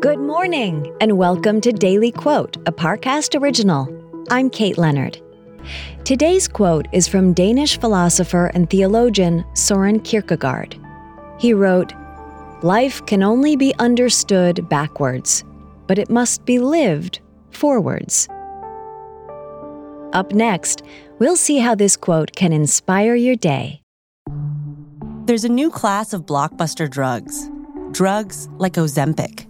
Good morning, and welcome to Daily Quote, a Parcast original. I'm Kate Leonard. Today's quote is from Danish philosopher and theologian Soren Kierkegaard. He wrote, Life can only be understood backwards, but it must be lived forwards. Up next, we'll see how this quote can inspire your day. There's a new class of blockbuster drugs, drugs like Ozempic.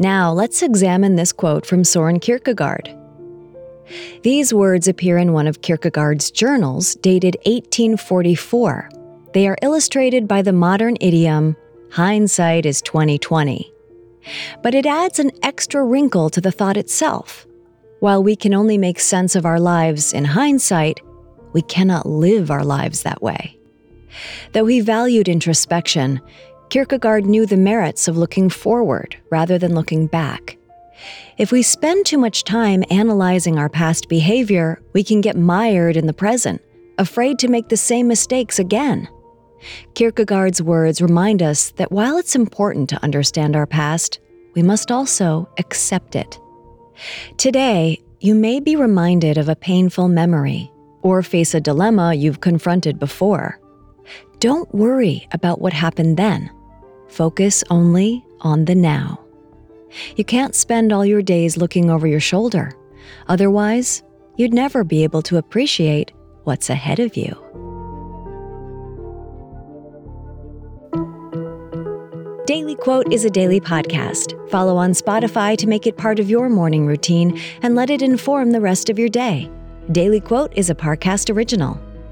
Now, let's examine this quote from Soren Kierkegaard. These words appear in one of Kierkegaard's journals dated 1844. They are illustrated by the modern idiom, hindsight is 2020. But it adds an extra wrinkle to the thought itself. While we can only make sense of our lives in hindsight, we cannot live our lives that way. Though he valued introspection, Kierkegaard knew the merits of looking forward rather than looking back. If we spend too much time analyzing our past behavior, we can get mired in the present, afraid to make the same mistakes again. Kierkegaard's words remind us that while it's important to understand our past, we must also accept it. Today, you may be reminded of a painful memory or face a dilemma you've confronted before. Don't worry about what happened then. Focus only on the now. You can't spend all your days looking over your shoulder. Otherwise, you'd never be able to appreciate what's ahead of you. Daily Quote is a daily podcast. Follow on Spotify to make it part of your morning routine and let it inform the rest of your day. Daily Quote is a Parcast original.